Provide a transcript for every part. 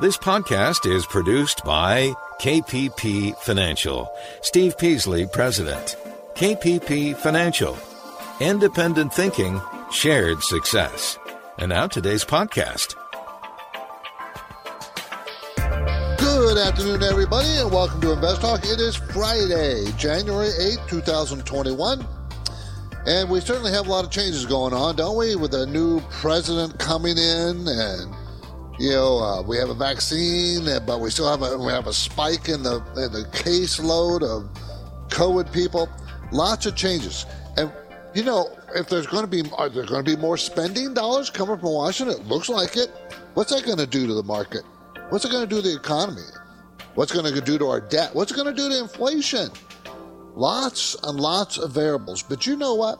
This podcast is produced by KPP Financial. Steve Peasley, President. KPP Financial. Independent thinking, shared success. And now today's podcast. Good afternoon, everybody, and welcome to Invest Talk. It is Friday, January 8th, 2021. And we certainly have a lot of changes going on, don't we? With a new president coming in and you know, uh, we have a vaccine, but we still have a we have a spike in the in the caseload of COVID people. Lots of changes, and you know, if there's going to be are there going to be more spending dollars coming from Washington? It looks like it. What's that going to do to the market? What's it going to do to the economy? What's going to do to our debt? What's it going to do to inflation? Lots and lots of variables. But you know what?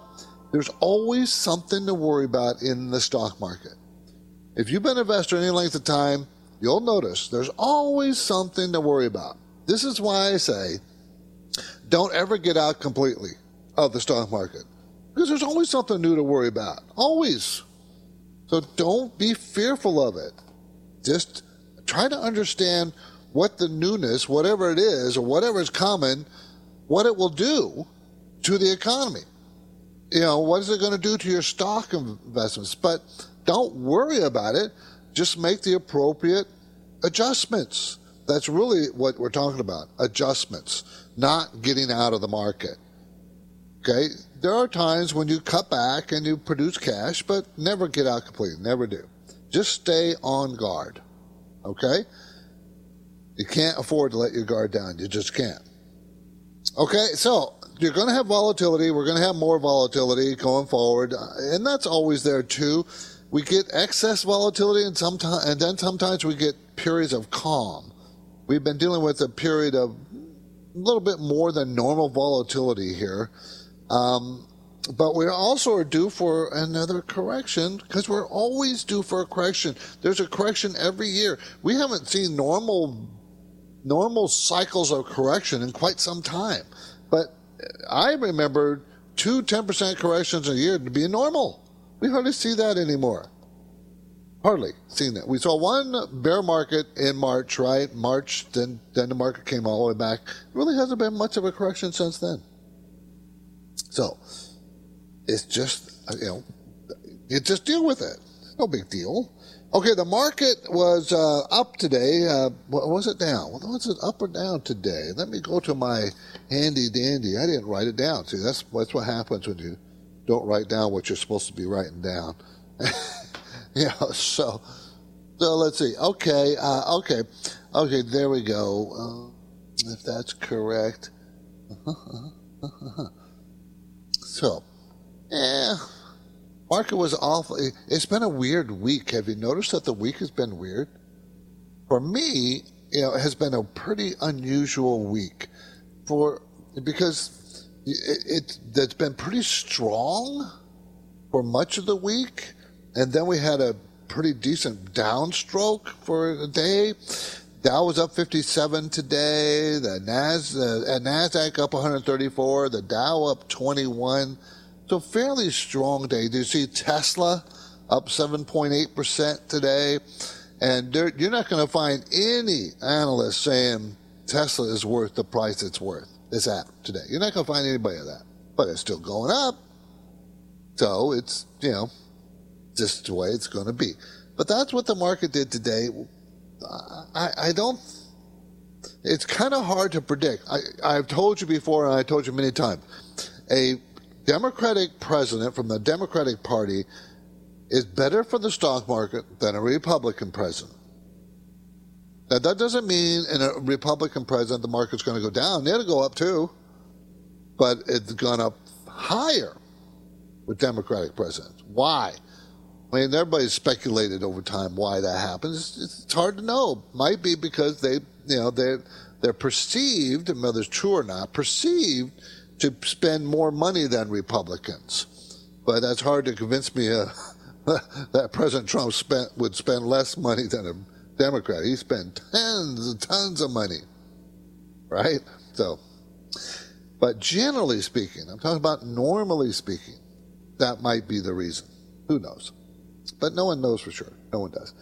There's always something to worry about in the stock market. If you've been an investor any length of time, you'll notice there's always something to worry about. This is why I say don't ever get out completely of the stock market because there's always something new to worry about. Always. So don't be fearful of it. Just try to understand what the newness, whatever it is, or whatever is coming, what it will do to the economy. You know, what is it going to do to your stock investments? But don't worry about it. Just make the appropriate adjustments. That's really what we're talking about adjustments, not getting out of the market. Okay? There are times when you cut back and you produce cash, but never get out completely. Never do. Just stay on guard. Okay? You can't afford to let your guard down. You just can't. Okay, so you're going to have volatility. We're going to have more volatility going forward, uh, and that's always there too we get excess volatility and sometimes and then sometimes we get periods of calm. We've been dealing with a period of a little bit more than normal volatility here. Um, but we also are due for another correction because we're always due for a correction. There's a correction every year. We haven't seen normal normal cycles of correction in quite some time. But I remember two 10% corrections a year to be normal. We hardly see that anymore. Hardly seen that. We saw one bear market in March, right? March, then then the market came all the way back. It really hasn't been much of a correction since then. So it's just you know, you just deal with it. No big deal. Okay, the market was uh, up today. Uh, was it down? Was it up or down today? Let me go to my handy dandy. I didn't write it down. See, that's that's what happens when you don't write down what you're supposed to be writing down. yeah, so so let's see. Okay, uh, okay, okay. There we go. Uh, if that's correct. so, yeah, market was awful. It's been a weird week. Have you noticed that the week has been weird? For me, you know, it has been a pretty unusual week. For because it, it that's been pretty strong for much of the week, and then we had a pretty decent downstroke for a day. Dow was up 57 today. The Nas, uh, Nasdaq up 134. The Dow up 21. So fairly strong day. Do you see Tesla up 7.8 percent today? And you're not going to find any analyst saying Tesla is worth the price it's worth this app today. You're not going to find anybody of that, but it's still going up. So it's, you know, just the way it's going to be. But that's what the market did today. I, I don't, it's kind of hard to predict. I, I've told you before, and I told you many times, a Democratic president from the Democratic Party is better for the stock market than a Republican president. Now, that doesn't mean in a Republican president the market's going to go down. It'll go up too, but it's gone up higher with Democratic presidents. Why? I mean, everybody's speculated over time why that happens. It's, it's hard to know. Might be because they, you know, they're they're perceived, whether it's true or not, perceived to spend more money than Republicans. But that's hard to convince me uh, that President Trump spent would spend less money than a Democrat. He spent tons and tons of money, right? So, but generally speaking, I'm talking about normally speaking, that might be the reason. Who knows? But no one knows for sure. No one does.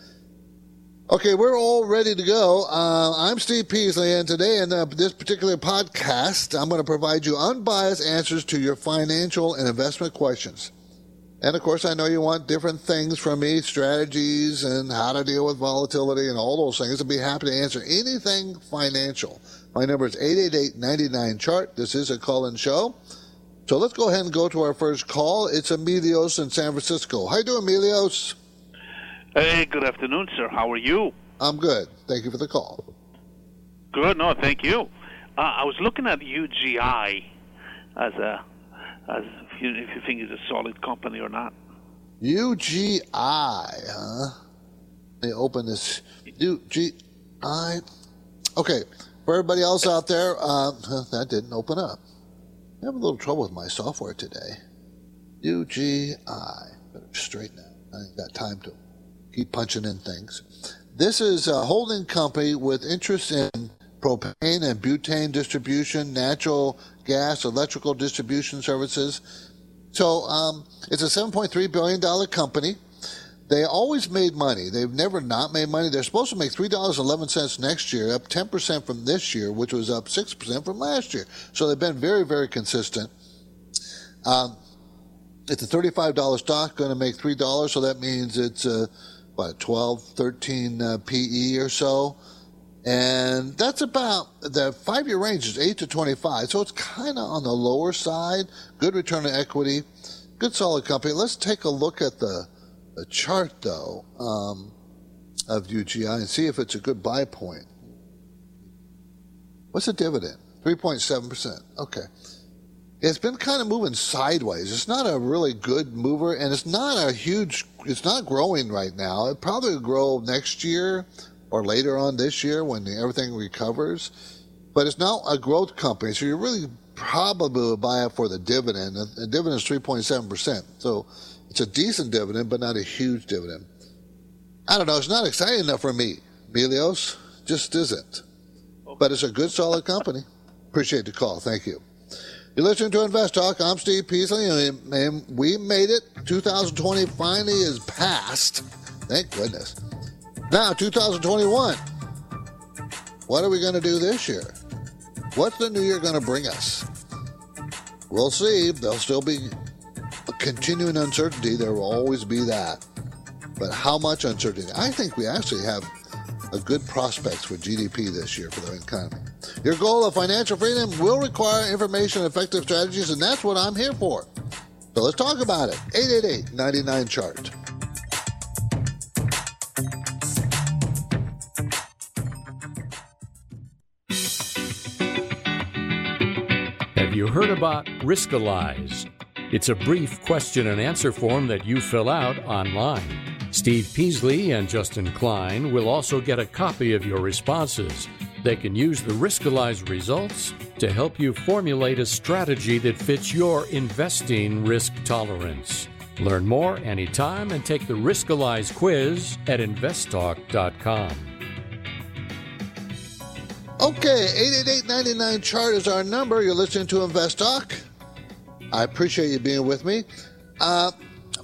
Okay, we're all ready to go. Uh, I'm Steve Peasley, and today in uh, this particular podcast, I'm going to provide you unbiased answers to your financial and investment questions. And of course, I know you want different things from me, strategies and how to deal with volatility and all those things. I'd be happy to answer anything financial. My number is 888-99-CHART. This is a call-in show. So let's go ahead and go to our first call. It's Emilios in San Francisco. How you doing, Emilios? Hey, good afternoon, sir. How are you? I'm good. Thank you for the call. Good. No, thank you. Uh, I was looking at UGI as a as if you, if you think it's a solid company or not. UGI, huh? Me open this. UGI. Okay, for everybody else out there, uh, that didn't open up. I have a little trouble with my software today. UGI. Better straighten that. I ain't got time to keep punching in things. This is a holding company with interest in propane and butane distribution, natural gas, electrical distribution services. So um, it's a $7.3 billion company. They always made money. They've never not made money. They're supposed to make $3.11 next year, up 10% from this year, which was up 6% from last year. So they've been very, very consistent. Um, it's a $35 stock, going to make $3, so that means it's uh, what 12, 13 uh, PE or so, and that's about the five-year range is eight to 25. So it's kind of on the lower side. Good return on equity, good solid company. Let's take a look at the, the chart though um, of UGI and see if it's a good buy point. What's the dividend? 3.7%. Okay. It's been kind of moving sideways. It's not a really good mover, and it's not a huge. It's not growing right now. It probably will grow next year or later on this year when everything recovers. But it's not a growth company, so you really probably would buy it for the dividend. The dividend is three point seven percent, so it's a decent dividend, but not a huge dividend. I don't know. It's not exciting enough for me, Melios. Just isn't. But it's a good, solid company. Appreciate the call. Thank you. You're listening to Invest Talk. I'm Steve Peasley, and we made it. 2020 finally is past. Thank goodness. Now, 2021. What are we going to do this year? What's the new year going to bring us? We'll see. There'll still be a continuing uncertainty. There will always be that. But how much uncertainty? I think we actually have a good prospects for GDP this year for the economy. Your goal of financial freedom will require information and effective strategies, and that's what I'm here for. So let's talk about it. 888 99 chart. You heard about Riskalyze? It's a brief question and answer form that you fill out online. Steve Peasley and Justin Klein will also get a copy of your responses. They can use the Riskalyze results to help you formulate a strategy that fits your investing risk tolerance. Learn more anytime and take the Riskalyze quiz at investtalk.com. Okay, 888 chart is our number. You're listening to Invest Talk. I appreciate you being with me. Uh,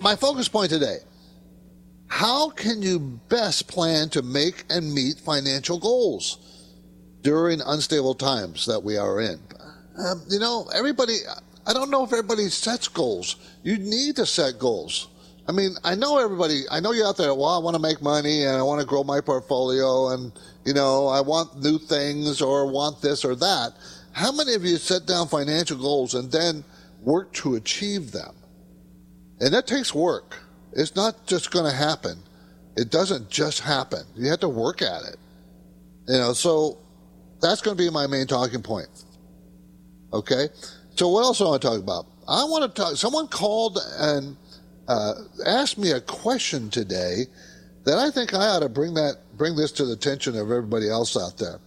my focus point today how can you best plan to make and meet financial goals during unstable times that we are in? Um, you know, everybody, I don't know if everybody sets goals. You need to set goals. I mean, I know everybody, I know you're out there, well, I want to make money and I want to grow my portfolio and, you know, I want new things or want this or that. How many of you set down financial goals and then work to achieve them? And that takes work. It's not just going to happen. It doesn't just happen. You have to work at it. You know, so that's going to be my main talking point. Okay. So what else do I want to talk about? I want to talk. Someone called and uh, asked me a question today that I think I ought to bring that bring this to the attention of everybody else out there.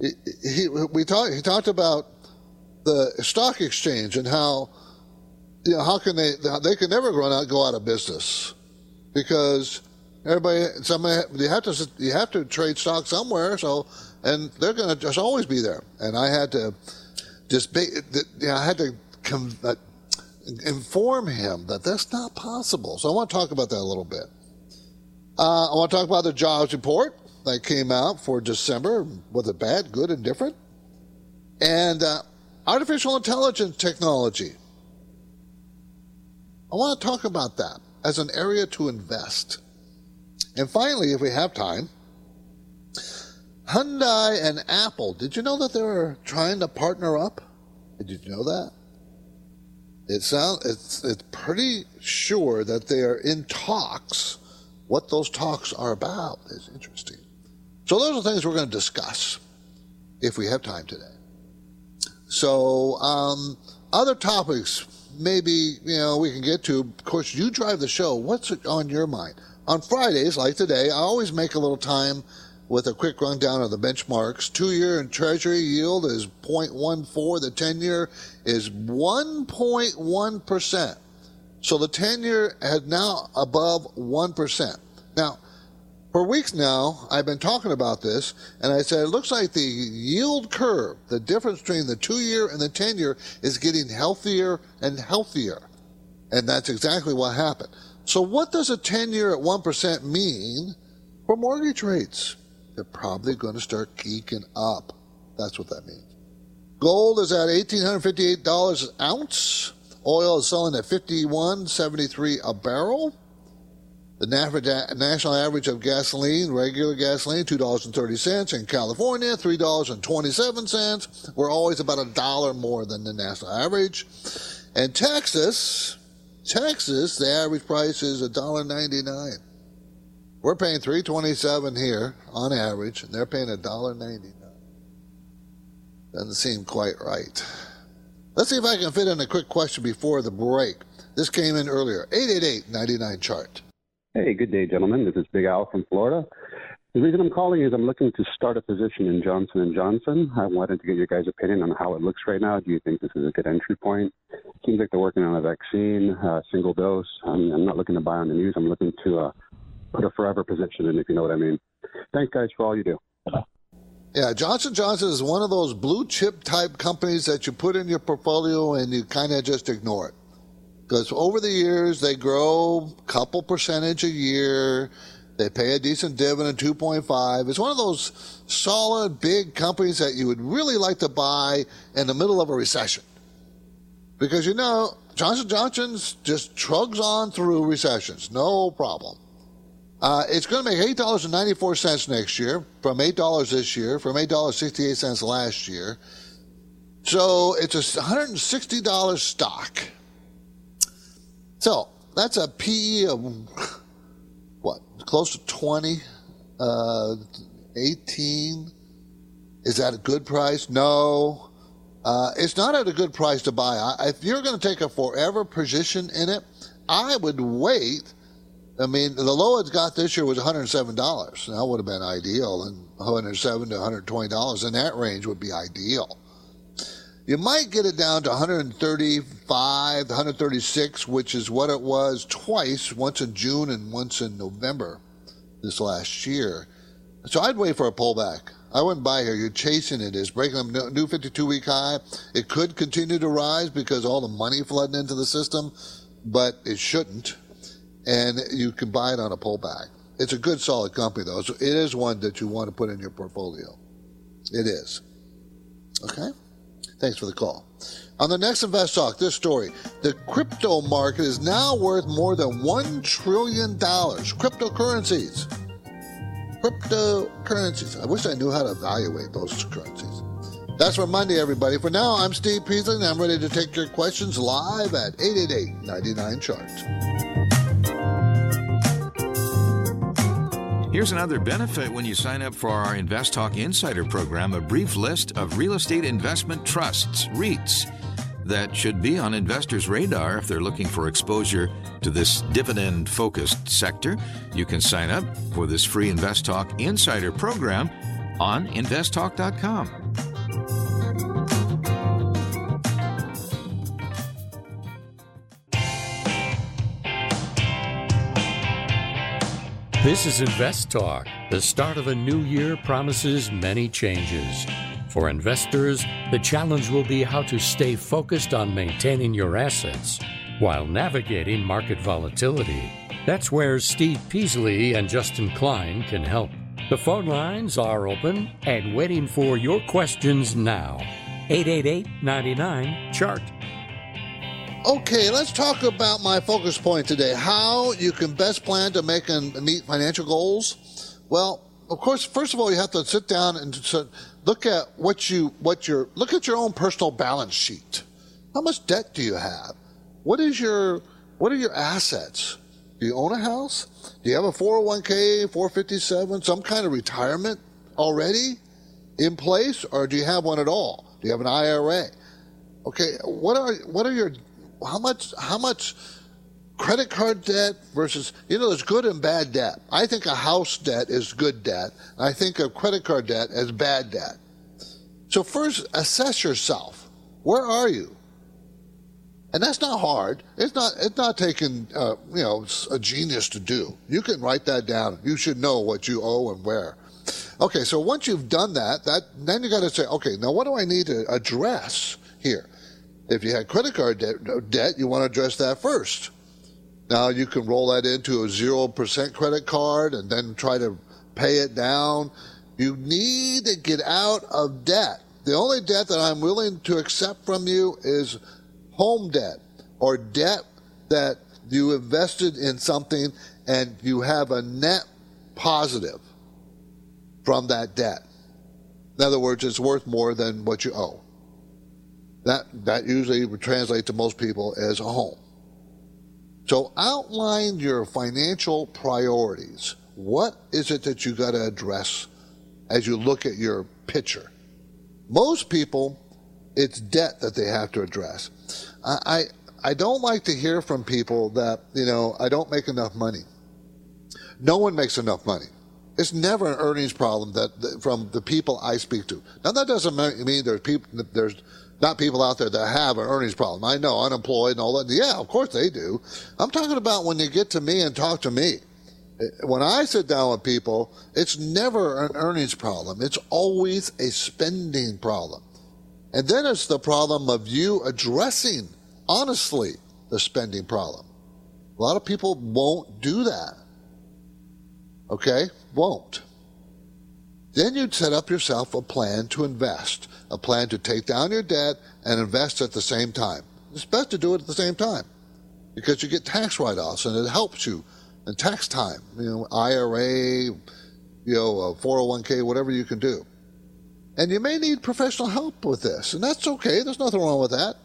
He, he we talked. He talked about the stock exchange and how you know, how can they, they can never run out, go out of business because everybody, somebody, you have to, you have to trade stock somewhere. So, and they're going to just always be there. And I had to just be, you know, I had to come, uh, inform him that that's not possible. So I want to talk about that a little bit. Uh, I want to talk about the jobs report. that came out for December. Was it bad, good, and different? And uh, artificial intelligence technology. I want to talk about that as an area to invest. And finally, if we have time, Hyundai and Apple. Did you know that they were trying to partner up? Did you know that? It it's it's pretty sure that they are in talks. What those talks are about is interesting. So those are things we're going to discuss if we have time today. So um, other topics, maybe you know we can get to. Of course, you drive the show. What's on your mind? On Fridays, like today, I always make a little time with a quick rundown of the benchmarks. Two year and treasury yield is 0.14. The 10 year is 1.1%. So the 10 year is now above 1%. Now, for weeks now, I've been talking about this, and I said it looks like the yield curve, the difference between the two year and the 10 year, is getting healthier and healthier. And that's exactly what happened. So, what does a 10 year at 1% mean for mortgage rates? They're probably going to start geeking up. That's what that means. Gold is at $1,858 an ounce. Oil is selling at 51.73 a barrel. The national average of gasoline, regular gasoline, $2.30. In California, $3.27. We're always about a dollar more than the national average. And Texas, Texas, the average price is $1.99. We're paying three twenty seven here on average, and they're paying a dollar ninety nine. Doesn't seem quite right. Let's see if I can fit in a quick question before the break. This came in earlier. 888-99 chart. Hey, good day, gentlemen. This is Big Al from Florida. The reason I'm calling is I'm looking to start a position in Johnson and Johnson. I wanted to get your guys' opinion on how it looks right now. Do you think this is a good entry point? Seems like they're working on a vaccine, uh, single dose. I'm, I'm not looking to buy on the news. I'm looking to uh, put a forever position in, if you know what I mean. Thanks, guys, for all you do. Yeah, Johnson Johnson is one of those blue chip type companies that you put in your portfolio and you kind of just ignore it. Because over the years they grow a couple percentage a year. They pay a decent dividend, 2.5. It's one of those solid, big companies that you would really like to buy in the middle of a recession. Because you know, Johnson Johnson's just trugs on through recessions, no problem. Uh, it's going to make eight dollars and ninety four cents next year, from eight dollars this year, from eight dollars sixty eight cents last year. So it's a one hundred and sixty dollars stock. So that's a PE of what, close to twenty, uh, eighteen. Is that a good price? No. Uh, it's not at a good price to buy. If you're going to take a forever position in it, I would wait I mean, the low it's got this year was $107. That would have been ideal, and 107 to $120 in that range would be ideal. You might get it down to 135, 136, which is what it was twice, once in June and once in November this last year. So I'd wait for a pullback. I wouldn't buy here. You're chasing it. It's breaking a new 52 week high. It could continue to rise because all the money flooding into the system, but it shouldn't and you can buy it on a pullback. It's a good, solid company, though. So it is one that you want to put in your portfolio. It is. Okay? Thanks for the call. On the next Invest Talk, this story the crypto market is now worth more than $1 trillion. Cryptocurrencies. Cryptocurrencies. I wish I knew how to evaluate those currencies. That's for Monday, everybody. For now, I'm Steve Peasley, and I'm ready to take your questions live at 888 99 Chart. Here's another benefit when you sign up for our Invest Talk Insider program a brief list of real estate investment trusts, REITs, that should be on investors' radar if they're looking for exposure to this dividend focused sector. You can sign up for this free Invest Talk Insider program on investtalk.com. This is Invest Talk. The start of a new year promises many changes. For investors, the challenge will be how to stay focused on maintaining your assets while navigating market volatility. That's where Steve Peasley and Justin Klein can help. The phone lines are open and waiting for your questions now. 888 99 Chart. Okay, let's talk about my focus point today. How you can best plan to make and meet financial goals. Well, of course, first of all, you have to sit down and look at what you what your look at your own personal balance sheet. How much debt do you have? What is your what are your assets? Do you own a house? Do you have a 401k, 457, some kind of retirement already in place, or do you have one at all? Do you have an IRA? Okay, what are what are your how much how much credit card debt versus you know there's good and bad debt. I think a house debt is good debt. I think a credit card debt is bad debt. So first assess yourself. Where are you? And that's not hard. It's not. It's not taking uh, you know a genius to do. You can write that down. You should know what you owe and where. Okay, so once you've done that, that then you got to say, okay, now what do I need to address here? If you had credit card debt, debt, you want to address that first. Now you can roll that into a zero percent credit card and then try to pay it down. You need to get out of debt. The only debt that I'm willing to accept from you is home debt or debt that you invested in something and you have a net positive from that debt. In other words, it's worth more than what you owe. That, that usually would translate to most people as a home. So outline your financial priorities. What is it that you got to address as you look at your picture? Most people, it's debt that they have to address. I, I don't like to hear from people that, you know, I don't make enough money. No one makes enough money. It's never an earnings problem that, that from the people I speak to. Now that doesn't mean there's people there's not people out there that have an earnings problem. I know unemployed and all that. Yeah, of course they do. I'm talking about when you get to me and talk to me. When I sit down with people, it's never an earnings problem. It's always a spending problem. And then it's the problem of you addressing honestly the spending problem. A lot of people won't do that. Okay? Won't. Then you'd set up yourself a plan to invest, a plan to take down your debt and invest at the same time. It's best to do it at the same time because you get tax write offs and it helps you in tax time. You know, IRA, you know, uh, 401k, whatever you can do. And you may need professional help with this, and that's okay. There's nothing wrong with that.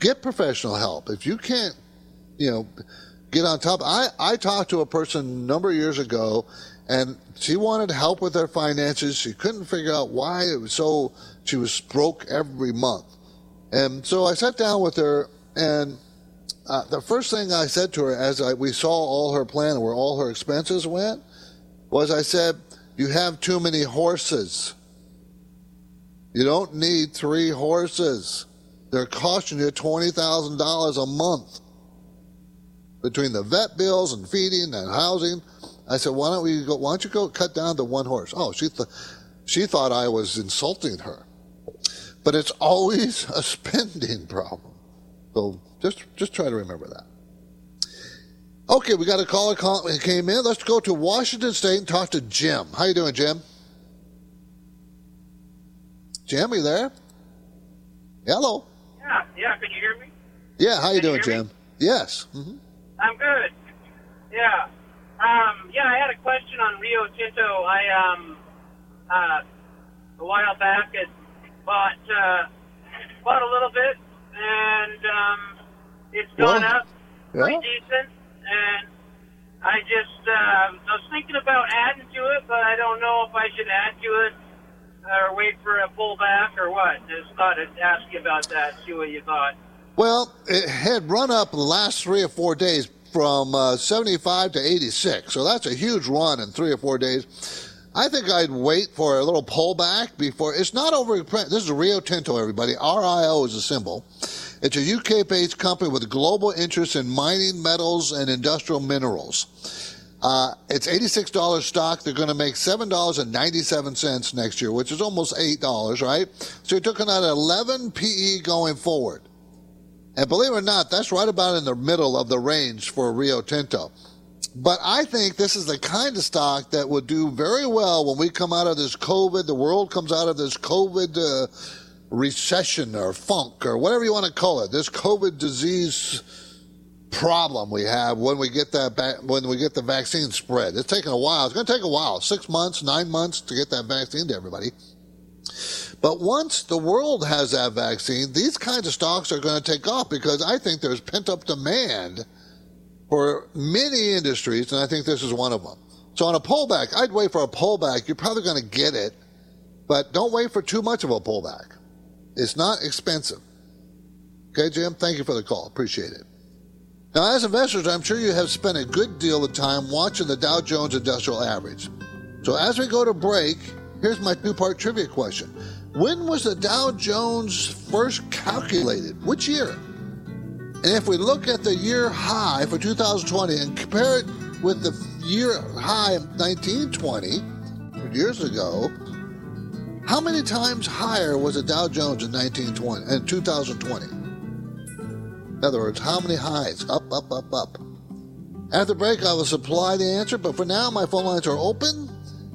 Get professional help. If you can't, you know, get on top. I, I talked to a person a number of years ago, and she wanted help with her finances. She couldn't figure out why it was so, she was broke every month. And so I sat down with her, and uh, the first thing I said to her as I, we saw all her plan, and where all her expenses went, was I said, You have too many horses. You don't need three horses. They're costing you $20,000 a month between the vet bills and feeding and housing. I said, why don't we go, why don't you go cut down to one horse? Oh, she, th- she thought I was insulting her. But it's always a spending problem. So just, just try to remember that. Okay, we got a caller call, came in. Let's go to Washington State and talk to Jim. How you doing, Jim? Jim, are you there? Hello. Yeah, yeah. Can you hear me? Yeah. How you Can doing, you Jim? Yes. Mm-hmm. I'm good. Yeah. Um, yeah, I had a question on Rio Tinto. I um, uh, a while back had bought uh, bought a little bit, and um, it's gone Well, up pretty yeah. decent. And I just uh, I was thinking about adding to it, but I don't know if I should add to it or wait for a pullback or what. Just thought I'd ask you about that. See what you thought. Well, it had run up the last three or four days from uh, 75 to 86. So that's a huge run in three or four days. I think I'd wait for a little pullback before. It's not over. This is Rio Tinto, everybody. RIO is a symbol. It's a UK based company with global interests in mining, metals, and industrial minerals. Uh, it's $86 stock. They're going to make $7.97 next year, which is almost $8, right? So you're looking at 11 PE going forward. And believe it or not, that's right about in the middle of the range for Rio Tinto. But I think this is the kind of stock that would do very well when we come out of this COVID, the world comes out of this COVID uh, recession or funk or whatever you want to call it, this COVID disease problem we have when we get that ba- when we get the vaccine spread. It's taking a while. It's going to take a while, six months, nine months to get that vaccine to everybody. But once the world has that vaccine, these kinds of stocks are going to take off because I think there's pent up demand for many industries, and I think this is one of them. So on a pullback, I'd wait for a pullback. You're probably going to get it, but don't wait for too much of a pullback. It's not expensive. Okay, Jim, thank you for the call. Appreciate it. Now, as investors, I'm sure you have spent a good deal of time watching the Dow Jones Industrial Average. So as we go to break, here's my two part trivia question. When was the Dow Jones first calculated? Which year? And if we look at the year high for 2020 and compare it with the year high of 1920, years ago, how many times higher was the Dow Jones in 1920 and 2020? In other words, how many highs? Up, up, up, up. After break, I will supply the answer, but for now, my phone lines are open,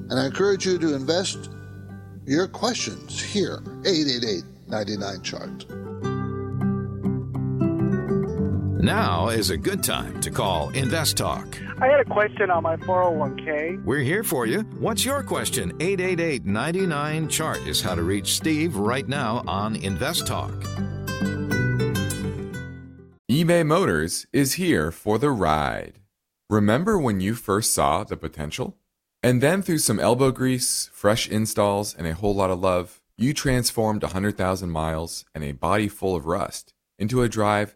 and I encourage you to invest your questions here. 888 99 chart. Now is a good time to call Invest Talk. I had a question on my 401k. We're here for you. What's your question? 888 99 Chart is how to reach Steve right now on Invest Talk. eBay Motors is here for the ride. Remember when you first saw the potential? And then through some elbow grease, fresh installs, and a whole lot of love, you transformed 100,000 miles and a body full of rust into a drive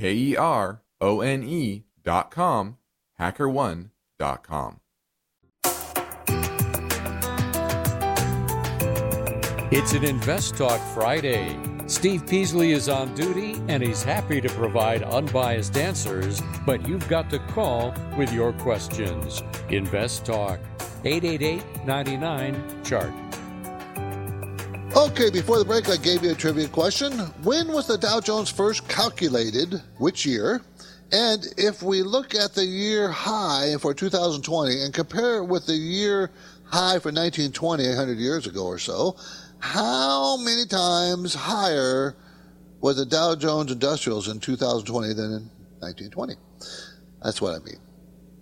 K E R O N E dot com, hackerone dot com. It's an Invest Talk Friday. Steve Peasley is on duty and he's happy to provide unbiased answers, but you've got to call with your questions. Invest Talk, 888 99 Chart. Okay, before the break, I gave you a trivia question. When was the Dow Jones first calculated? Which year? And if we look at the year high for 2020 and compare it with the year high for 1920, 100 years ago or so, how many times higher was the Dow Jones Industrials in 2020 than in 1920? That's what I mean.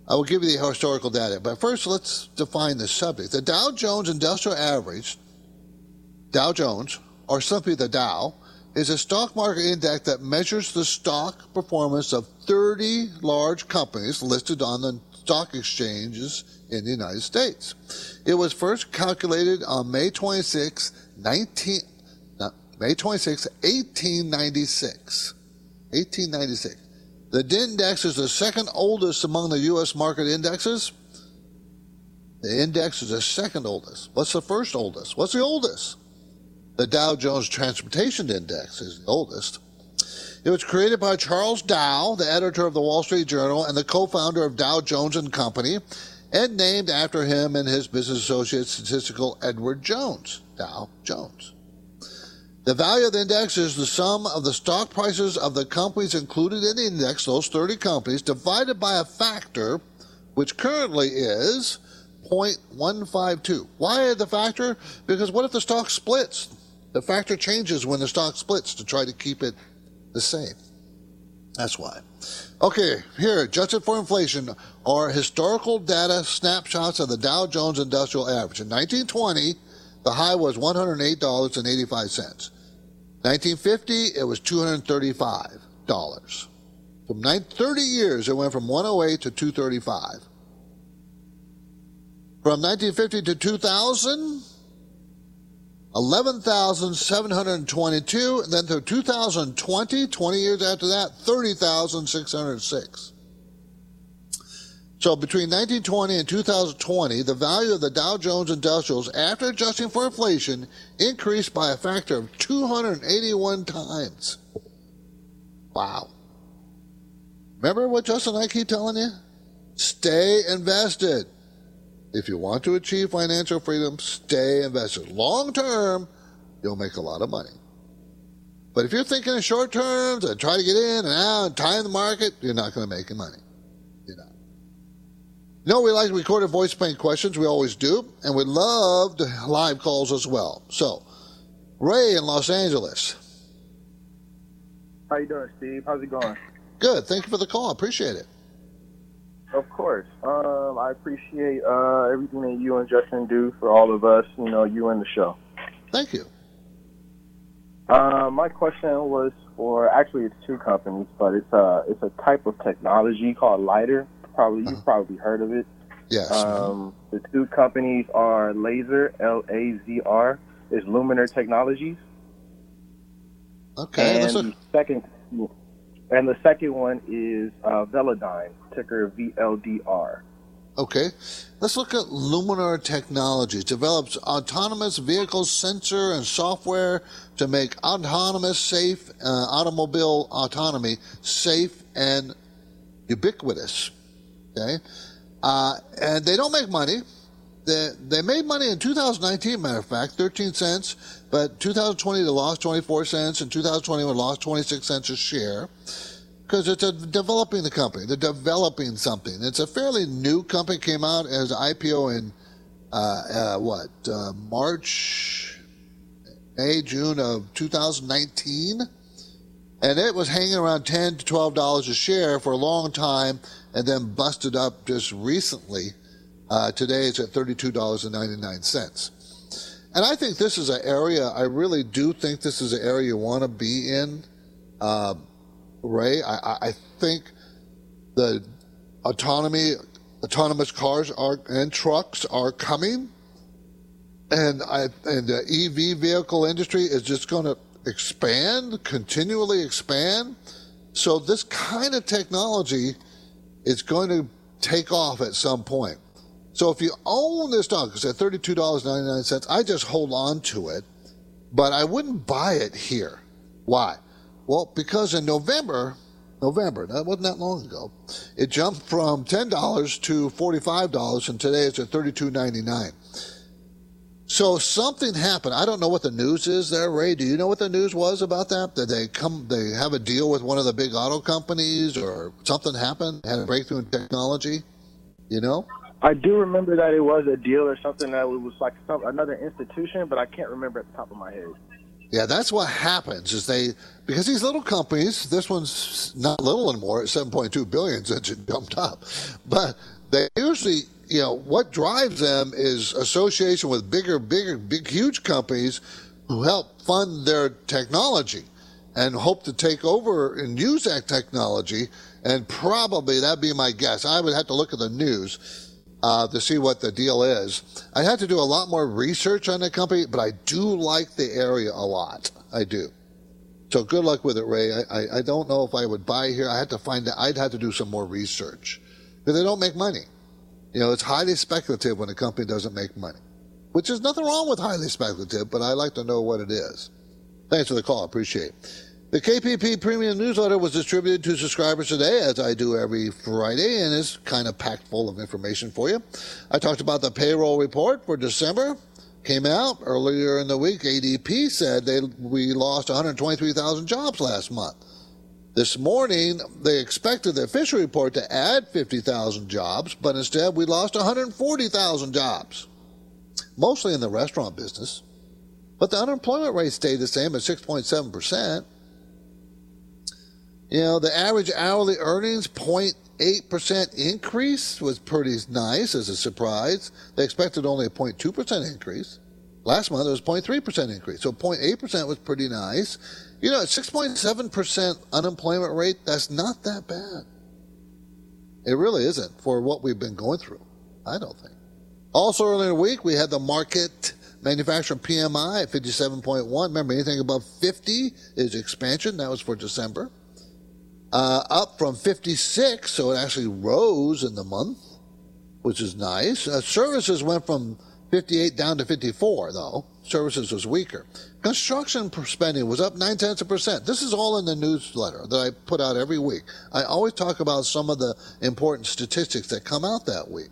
I will give you the historical data, but first let's define the subject. The Dow Jones Industrial Average, Dow Jones, or simply the Dow, is a stock market index that measures the stock performance of 30 large companies listed on the stock exchanges in the United States. It was first calculated on May 26, 19, no, May 26, 1896. 1896. The index is the second oldest among the U.S. market indexes. The index is the second oldest. What's the first oldest? What's the oldest? The Dow Jones Transportation Index is the oldest. It was created by Charles Dow, the editor of the Wall Street Journal and the co-founder of Dow Jones and Company, and named after him and his business associate statistical Edward Jones, Dow Jones. The value of the index is the sum of the stock prices of the companies included in the index, those 30 companies, divided by a factor which currently is 0.152. Why the factor? Because what if the stock splits? The factor changes when the stock splits to try to keep it the same. That's why. Okay, here, adjusted for inflation are historical data snapshots of the Dow Jones Industrial Average. In 1920, the high was $108.85. 1950, it was $235. From 30 years, it went from 108 to 235. From 1950 to 2000, 11,722. And then to 2020, 20 years after that, 30,606. So between 1920 and 2020, the value of the Dow Jones Industrials, after adjusting for inflation, increased by a factor of 281 times. Wow. Remember what Justin and I keep telling you? Stay invested. If you want to achieve financial freedom, stay invested. Long term, you'll make a lot of money. But if you're thinking in short terms and try to get in and out and time the market, you're not going to make any money. You're not. No, we like recorded voice bank questions. We always do. And we love the live calls as well. So, Ray in Los Angeles. How you doing, Steve? How's it going? Good. Thank you for the call. Appreciate it. Of course. Um, I appreciate uh, everything that you and Justin do for all of us, you know, you and the show. Thank you. Uh, my question was for actually it's two companies, but it's a it's a type of technology called LiDAR. Probably you've uh-huh. probably heard of it. Yes. Um, the two companies are Laser L A Z R is Luminar Technologies. Okay. And the second and the second one is uh, Velodyne, ticker VLDR. Okay, let's look at Luminar Technologies. Develops autonomous vehicle sensor and software to make autonomous, safe uh, automobile autonomy safe and ubiquitous. Okay, uh, and they don't make money. They, they made money in 2019, matter of fact, 13 cents, but 2020 they lost 24 cents, and 2021 lost 26 cents a share because it's a developing the company. They're developing something. It's a fairly new company. Came out as IPO in uh, uh, what uh, March, May, June of 2019, and it was hanging around 10 to 12 dollars a share for a long time, and then busted up just recently. Uh, today it's at $32.99. And I think this is an area, I really do think this is an area you want to be in. Uh, Ray. I, I think the autonomy, autonomous cars are and trucks are coming, and I and the EV vehicle industry is just going to expand, continually expand. So this kind of technology is going to take off at some point. So if you own this stock, it's at thirty-two dollars ninety-nine cents. I just hold on to it, but I wouldn't buy it here. Why? Well, because in November, November, that wasn't that long ago, it jumped from $10 to $45, and today it's at $32.99. So something happened. I don't know what the news is there, Ray. Do you know what the news was about that? Did they come, they have a deal with one of the big auto companies or something happened? Had a breakthrough in technology? You know? I do remember that it was a deal or something that was like some another institution, but I can't remember at the top of my head. Yeah, that's what happens is they because these little companies, this one's not little anymore at 7.2 billion since it jumped up, but they usually, you know, what drives them is association with bigger, bigger, big, huge companies who help fund their technology and hope to take over and use that technology. And probably that'd be my guess. I would have to look at the news uh, to see what the deal is. I had to do a lot more research on the company, but I do like the area a lot. I do. So good luck with it, Ray. I, I, I don't know if I would buy here. I had to find out. I'd have to do some more research because they don't make money. You know, it's highly speculative when a company doesn't make money, which is nothing wrong with highly speculative, but I like to know what it is. Thanks for the call. Appreciate it. The KPP Premium Newsletter was distributed to subscribers today, as I do every Friday, and is kind of packed full of information for you. I talked about the payroll report for December. Came out earlier in the week. ADP said they we lost 123,000 jobs last month. This morning, they expected the official report to add 50,000 jobs, but instead we lost 140,000 jobs, mostly in the restaurant business. But the unemployment rate stayed the same at 6.7 percent. You know, the average hourly earnings 0.8% increase was pretty nice as a surprise. They expected only a 0.2% increase. Last month it was 0.3% increase. So 0.8% was pretty nice. You know, 6.7% unemployment rate, that's not that bad. It really isn't for what we've been going through. I don't think. Also earlier in the week, we had the Markit manufacturing PMI at 57.1. Remember, anything above 50 is expansion. That was for December uh, up from 56, so it actually rose in the month, which is nice. Uh, services went from 58 down to 54, though. Services was weaker. Construction spending was up nine tenths of percent. This is all in the newsletter that I put out every week. I always talk about some of the important statistics that come out that week.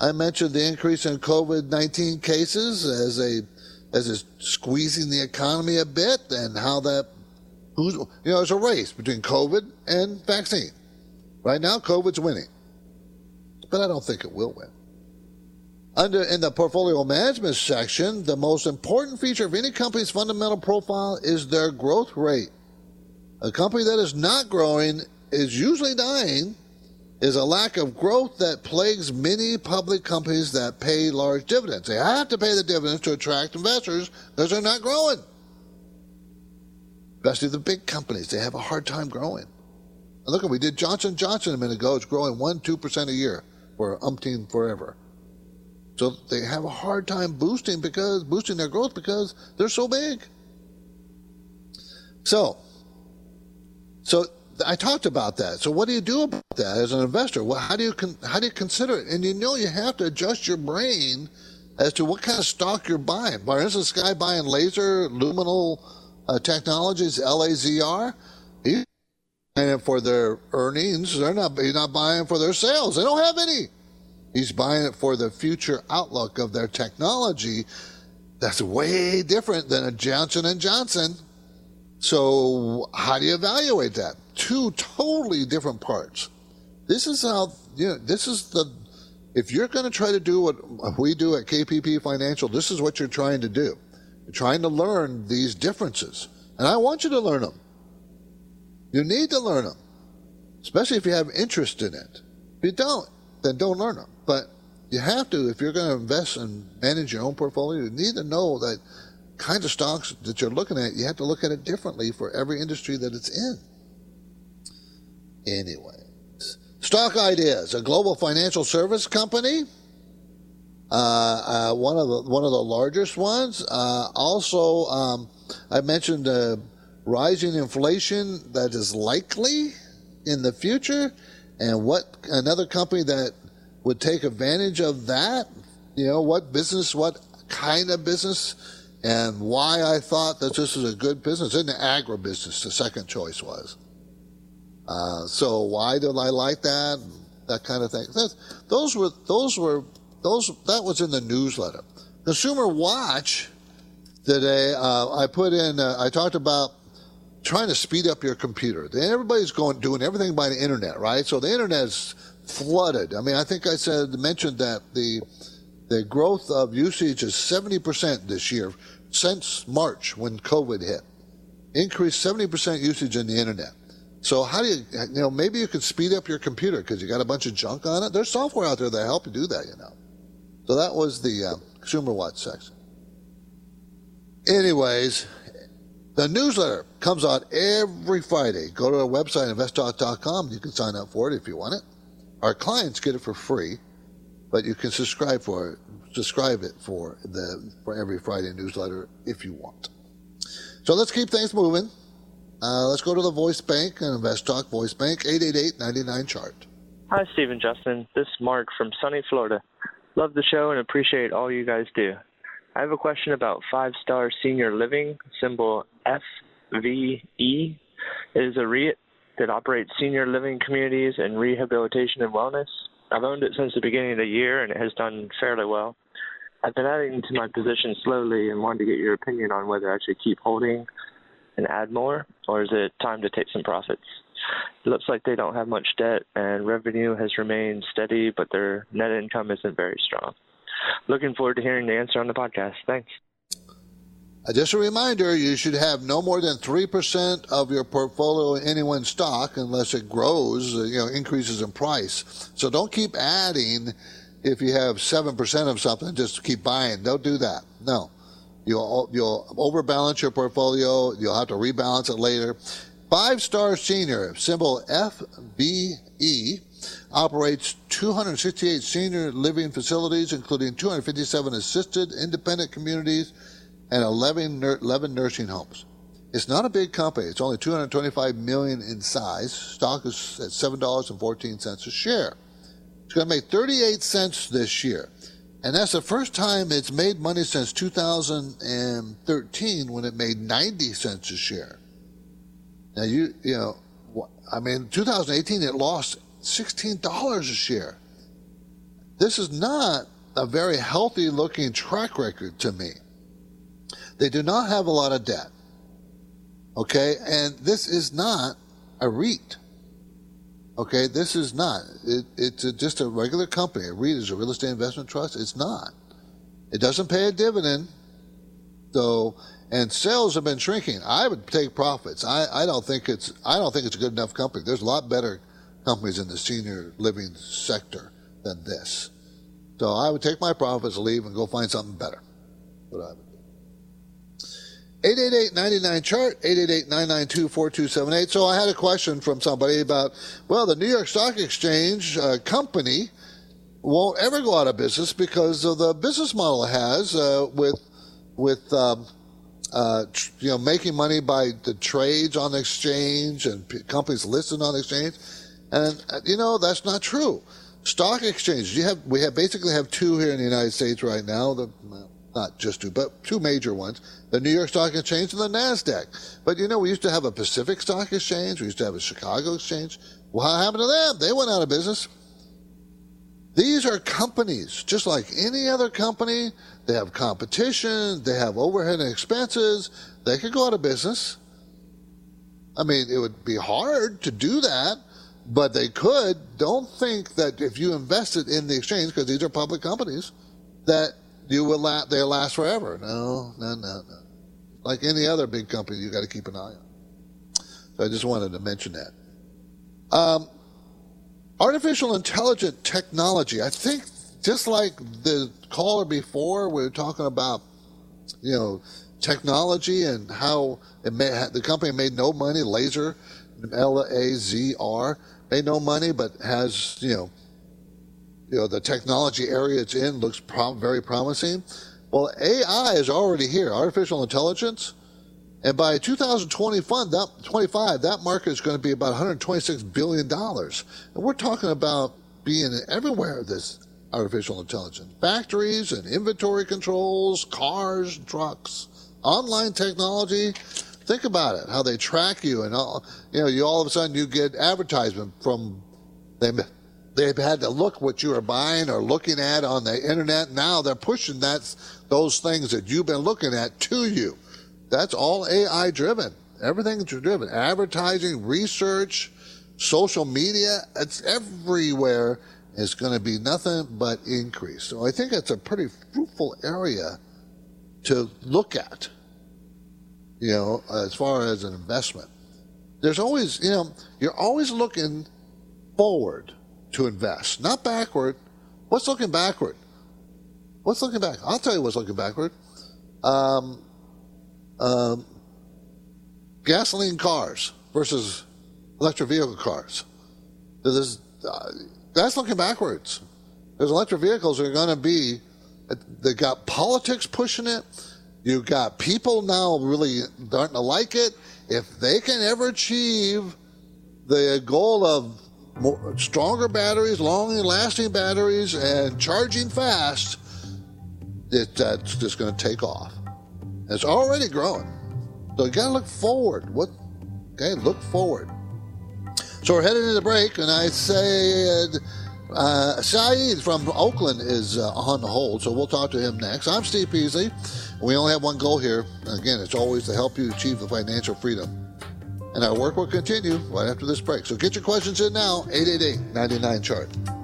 I mentioned the increase in COVID 19 cases as a as it's squeezing the economy a bit and how that Who's, you know, it's a race between COVID and vaccine. Right now, COVID's winning, but I don't think it will win. Under in the portfolio management section, the most important feature of any company's fundamental profile is their growth rate. A company that is not growing is usually dying is a lack of growth that plagues many public companies that pay large dividends. They have to pay the dividends to attract investors because they're not growing especially the big companies. They have a hard time growing. And look, we did Johnson Johnson a minute ago. It's growing one, two percent a year for umpteen forever. So they have a hard time boosting because boosting their growth because they're so big. So, so I talked about that. So what do you do about that as an investor? Well, how do you con- how do you consider it? And you know you have to adjust your brain as to what kind of stock you're buying. For instance, this guy buying laser Luminar uh, Technologies, LAZR. He's buying it for their earnings. They're not. He's not buying it for their sales. They don't have any. He's buying it for the future outlook of their technology. That's way different than a Johnson and Johnson. So how do you evaluate that? Two totally different parts. This is how you know. This is the. If you're going to try to do what we do at KPP Financial, this is what you're trying to do. Trying to learn these differences. And I want you to learn them. You need to learn them, especially if you have interest in it. If you don't, then don't learn them. But you have to, if you're going to invest and manage your own portfolio, you need to know that kind of stocks that you're looking at, you have to look at it differently for every industry that it's in. Anyway, Stock Ideas, a global financial service company uh, uh, one of the one of the largest ones. Uh, also, um, I mentioned rising inflation that is likely in the future, and what another company that would take advantage of that. You know, what business, what kind of business, and why I thought that this is a good business in the agribusiness. The second choice was. Uh, so why did I like that? That kind of thing. Those were those were those that was in the newsletter. Consumer Watch today, uh, I put in. Uh, I talked about trying to speed up your computer. Everybody's going doing everything by the internet, right? So the internet is flooded. I mean, I think I said mentioned that the the growth of usage is 70% this year since March when COVID hit. Increased 70% usage in the internet. So how do you, you know, maybe you could speed up your computer because you got a bunch of junk on it. There's software out there that help you do that, you know. So that was the uh, Consumer Watch section. Anyways, the newsletter comes out every Friday. Go to our website, investtalk.com. You can sign up for it if you want it. Our clients get it for free, but you can subscribe for it, subscribe it for the for every Friday newsletter if you want. So let's keep things moving. Uh, let's go to the voice bank and invest talk voice bank 888-99 chart. Hi, Stephen Justin. This is Mark from sunny Florida. Love the show and appreciate all you guys do. I have a question about Five Star Senior Living, symbol FVE. It is a REIT that operates senior living communities and rehabilitation and wellness. I've owned it since the beginning of the year and it has done fairly well. I've been adding to my position slowly and wanted to get your opinion on whether I should keep holding and add more, or is it time to take some profits? Looks like they don't have much debt and revenue has remained steady, but their net income isn't very strong. Looking forward to hearing the answer on the podcast. Thanks. Uh, just a reminder, you should have no more than 3% of your portfolio in any one stock unless it grows, uh, you know, increases in price. So don't keep adding if you have 7% of something, just keep buying. Don't do that. No. You'll, you'll overbalance your portfolio. You'll have to rebalance it later. Five Star Senior, symbol FVE, operates 268 senior living facilities, including 257 assisted independent communities and 11, 11 nursing homes. It's not a big company. It's only 225 million in size. Stock is at $7.14 a share. It's going to make 38 cents this year. And that's the first time it's made money since 2013 when it made 90 cents a share. Now you, you know, I mean, 2018 it lost $16 a share. This is not a very healthy looking track record to me. They do not have a lot of debt. Okay. And this is not a REIT. Okay, this is not. It, it's a, just a regular company. A REIT is a real estate investment trust. It's not. It doesn't pay a dividend. So, and sales have been shrinking. I would take profits. I, I don't think it's. I don't think it's a good enough company. There's a lot better companies in the senior living sector than this. So I would take my profits, leave, and go find something better. What I would. 888-99 chart 888-992-4278 so i had a question from somebody about well the new york stock exchange uh, company won't ever go out of business because of the business model it has uh, with with um, uh, you know making money by the trades on the exchange and p- companies listed on the exchange and uh, you know that's not true stock exchanges you have we have basically have two here in the united states right now the not just two, but two major ones, the New York Stock Exchange and the NASDAQ. But you know, we used to have a Pacific Stock Exchange, we used to have a Chicago Exchange. Well, what happened to them? They went out of business. These are companies, just like any other company. They have competition, they have overhead and expenses. They could go out of business. I mean, it would be hard to do that, but they could. Don't think that if you invested in the exchange, because these are public companies, that you will la- they'll last forever. No, no, no, no. Like any other big company, you got to keep an eye on. So I just wanted to mention that. Um, artificial intelligent technology. I think just like the caller before, we were talking about, you know, technology and how it may, the company made no money. Laser, L A Z R, made no money, but has you know you know, the technology area it's in looks prom- very promising. Well, AI is already here, artificial intelligence. And by 2025, that, 25, that market is going to be about $126 billion. And we're talking about being everywhere, this artificial intelligence. Factories and inventory controls, cars, trucks, online technology. Think about it, how they track you and all, you know, you all of a sudden you get advertisement from them they've had to look what you are buying or looking at on the internet. Now they're pushing that those things that you've been looking at to you. That's all AI driven. Everything's driven. Advertising, research, social media, it's everywhere. It's going to be nothing but increase. So I think it's a pretty fruitful area to look at, you know, as far as an investment. There's always, you know, you're always looking forward to invest, not backward. What's looking backward? What's looking back? I'll tell you what's looking backward. Um, um, gasoline cars versus electric vehicle cars. There's, uh, that's looking backwards. There's electric vehicles are going to be, they got politics pushing it. You've got people now really starting to like it. If they can ever achieve the goal of more, stronger batteries, long lasting batteries, and charging fast, it, that's just going to take off. It's already growing. So you got to look forward. What? Okay, look forward. So we're heading to the break, and I said uh, Saeed from Oakland is uh, on the hold, so we'll talk to him next. I'm Steve Peasley. We only have one goal here. Again, it's always to help you achieve the financial freedom. And our work will continue right after this break. So get your questions in now, 888 99 chart.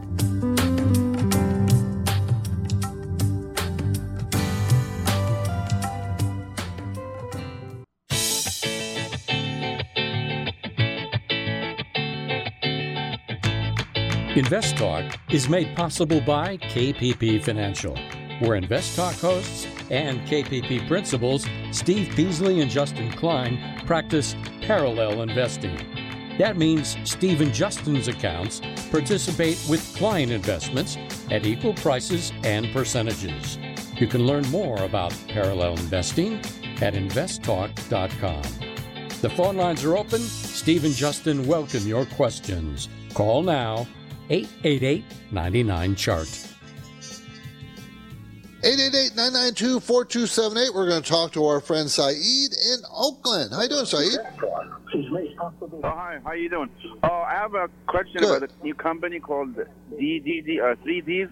Invest Talk is made possible by KPP Financial, where Invest Talk hosts and KPP principals Steve Peasley and Justin Klein practice parallel investing. That means Steve and Justin's accounts participate with client investments at equal prices and percentages. You can learn more about parallel investing at investtalk.com. The phone lines are open. Steve and Justin welcome your questions. Call now 888 99 Chart. 888-992-4278. We're going to talk to our friend Saeed in Oakland. How you doing, Saeed? Oh, hi. How you doing? Oh, I have a question Good. about a new company called DDD, uh, 3D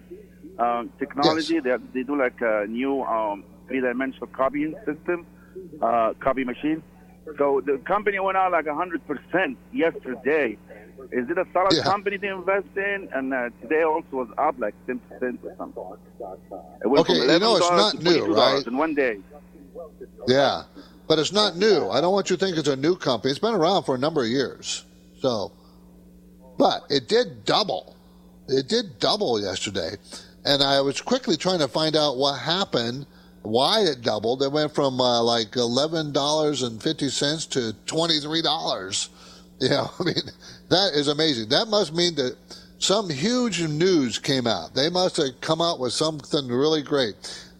um, Technology. They, they do like a new um, three-dimensional copying system, uh, copy machine. So the company went out like 100% yesterday. Is it a solid Yeah. company to invest in? And uh, today also was up like 10% or something. Okay, you know it's not new, right? In one day. Yeah, but it's not new. I don't want you to think it's a new company. It's been around for a number of years. So, but it did double. It did double yesterday, and I was quickly trying to find out what happened, why it doubled. It went from uh, like eleven dollars and fifty cents to twenty three dollars. Yeah, I mean that is amazing. That must mean that some huge news came out. They must have come out with something really great.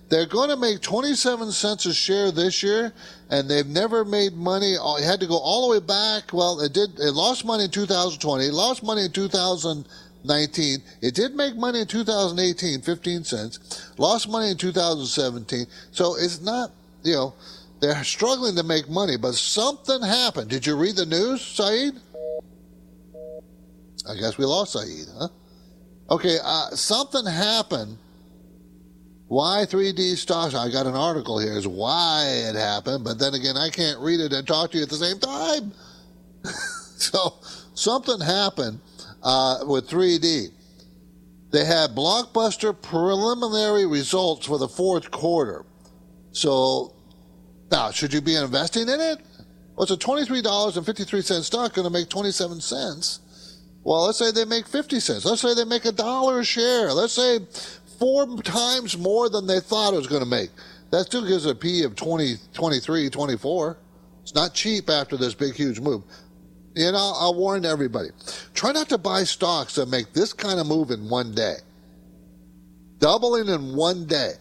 They're going to make 27 cents a share this year, and they've never made money. It had to go all the way back. Well, it did. It lost money in 2020. It lost money in 2019. It did make money in 2018, 15 cents. Lost money in 2017. So it's not, you know, they're struggling to make money, but something happened. Did you read the news, Saeed? I guess we lost Saeed, huh? Okay, uh, something happened. Why 3D stocks? I got an article here is why it happened, but then again, I can't read it and talk to you at the same time. so something happened uh, with 3D. They had blockbuster preliminary results for the fourth quarter. So now, should you be investing in it? Well, it's a $23.53 stock going to make 27 cents. Well, let's say they make 50 cents. Let's say they make a dollar a share. Let's say four times more than they thought it was going to make. That still gives a P of 20, 23, 24. It's not cheap after this big, huge move. You know, I'll warn everybody. Try not to buy stocks that make this kind of move in one day. Doubling in one day.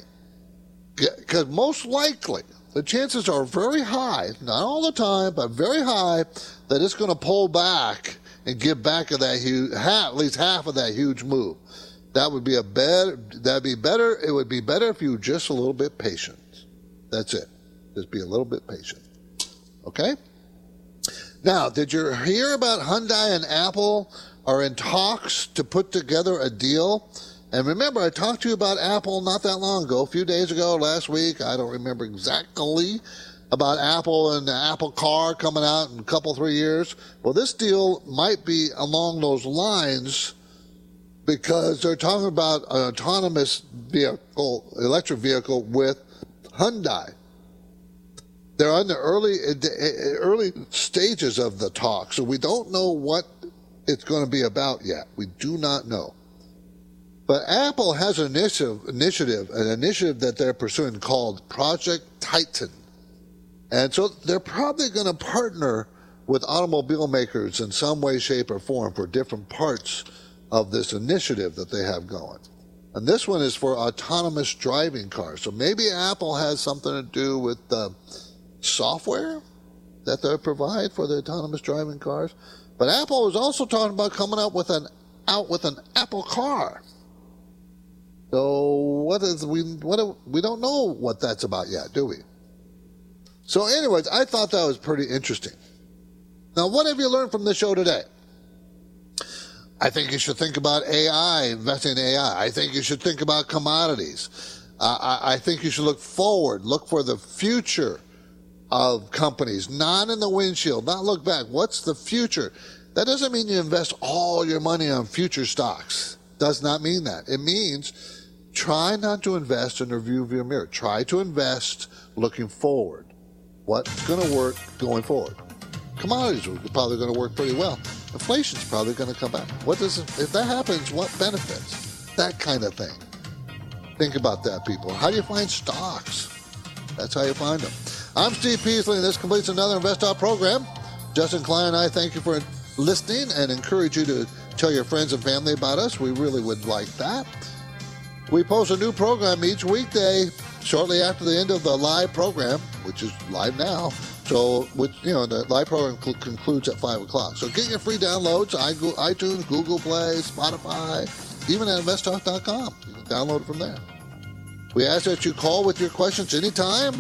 Because most likely, the chances are very high, not all the time, but very high, that it's going to pull back and give back of that huge, half, at least half of that huge move. That would be a better. That'd be better. It would be better if you were just a little bit patient. That's it. Just be a little bit patient. Okay. Now, did you hear about Hyundai and Apple are in talks to put together a deal? And remember, I talked to you about Apple not that long ago, a few days ago, last week. I don't remember exactly. About Apple and the Apple car coming out in a couple, three years. Well, this deal might be along those lines because they're talking about an autonomous vehicle, electric vehicle with Hyundai. They're on the early eh, eh, early stages of the talk, so we don't know what it's going to be about yet. We do not know. But Apple has an initiative, initiative, an initiative that they're pursuing called Project Titan. And so they're probably going to partner with automobile makers in some way, shape, or form for different parts of this initiative that they have going. And this one is for autonomous driving cars. So maybe Apple has something to do with the software that they provide for the autonomous driving cars. But Apple is also talking about coming out with an out with an Apple car. So what is we what we don't know what that's about yet, do we? So, anyways, I thought that was pretty interesting. Now, what have you learned from the show today? I think you should think about AI, investing in AI. I think you should think about commodities. Uh, I, I think you should look forward, look for the future of companies, not in the windshield, not look back. What's the future? That doesn't mean you invest all your money on future stocks. Does not mean that. It means try not to invest in the your mirror. Try to invest looking forward. What's going to work going forward? Commodities are probably going to work pretty well. Inflation's probably going to come back. What does if that happens? What benefits? That kind of thing. Think about that, people. How do you find stocks? That's how you find them. I'm Steve Peasley, and this completes another InvestTalk program. Justin Klein and I thank you for listening and encourage you to tell your friends and family about us. We really would like that. We post a new program each weekday shortly after the end of the live program, which is live now. So, which you know, the live program cl- concludes at five o'clock. So, get your free downloads: iTunes, Google Play, Spotify, even at InvestTalk.com. You can download it from there. We ask that you call with your questions anytime,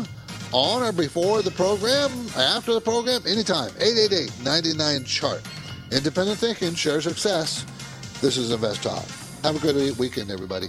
on or before the program, after the program, anytime. 888 chart. Independent thinking, share success. This is Invest Talk. Have a good weekend, everybody.